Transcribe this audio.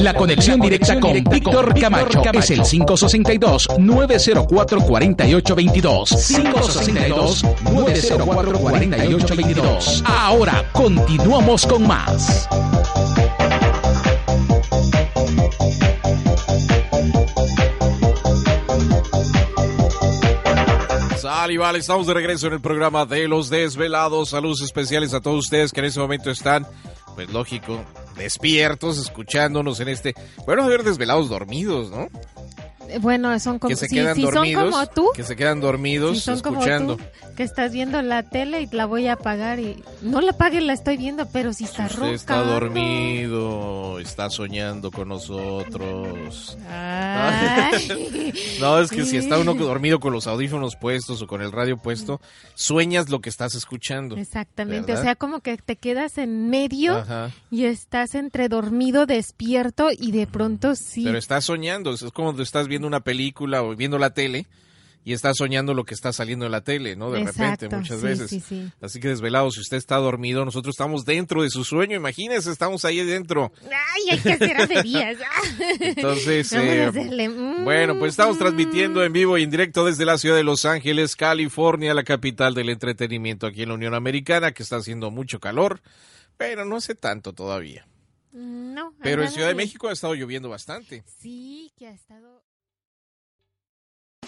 La conexión directa con Víctor Camacho es el 562-904-4822. 562-904-4822. Ahora continuamos con más. Sal y vale, estamos de regreso en el programa de Los Desvelados. Saludos especiales a todos ustedes que en este momento están, pues lógico, despiertos, escuchándonos en este. Bueno, a ver, desvelados dormidos, ¿no? Bueno, son como, que se si, quedan si dormidos. son como tú, Que se quedan dormidos si son como escuchando. tú, que estás viendo la tele y la voy a apagar y no la apague, la estoy viendo, pero si está Usted está dormido, está soñando con nosotros. Ay. No, es que si está uno dormido con los audífonos puestos o con el radio puesto, sueñas lo que estás escuchando. Exactamente, ¿Verdad? o sea, como que te quedas en medio Ajá. y estás entre dormido, despierto y de pronto sí. Pero estás soñando, es como cuando estás viendo una película o viendo la tele y estás soñando lo que está saliendo en la tele, ¿no? De repente, muchas sí, veces. sí, sí. Así que desvelado, si usted está dormido, nosotros estamos dentro de su sueño, imagínese, estamos ahí dentro. Ay, hay que hacer averías. Entonces, Vamos a eh, mm, bueno, pues estamos mm. transmitiendo en vivo y en directo desde la ciudad de Los Ángeles, California, la capital del entretenimiento aquí en la Unión Americana, que está haciendo mucho calor, pero no hace tanto todavía. No, Pero en Ciudad de- México ha estado lloviendo bastante. Sí, que ha estado...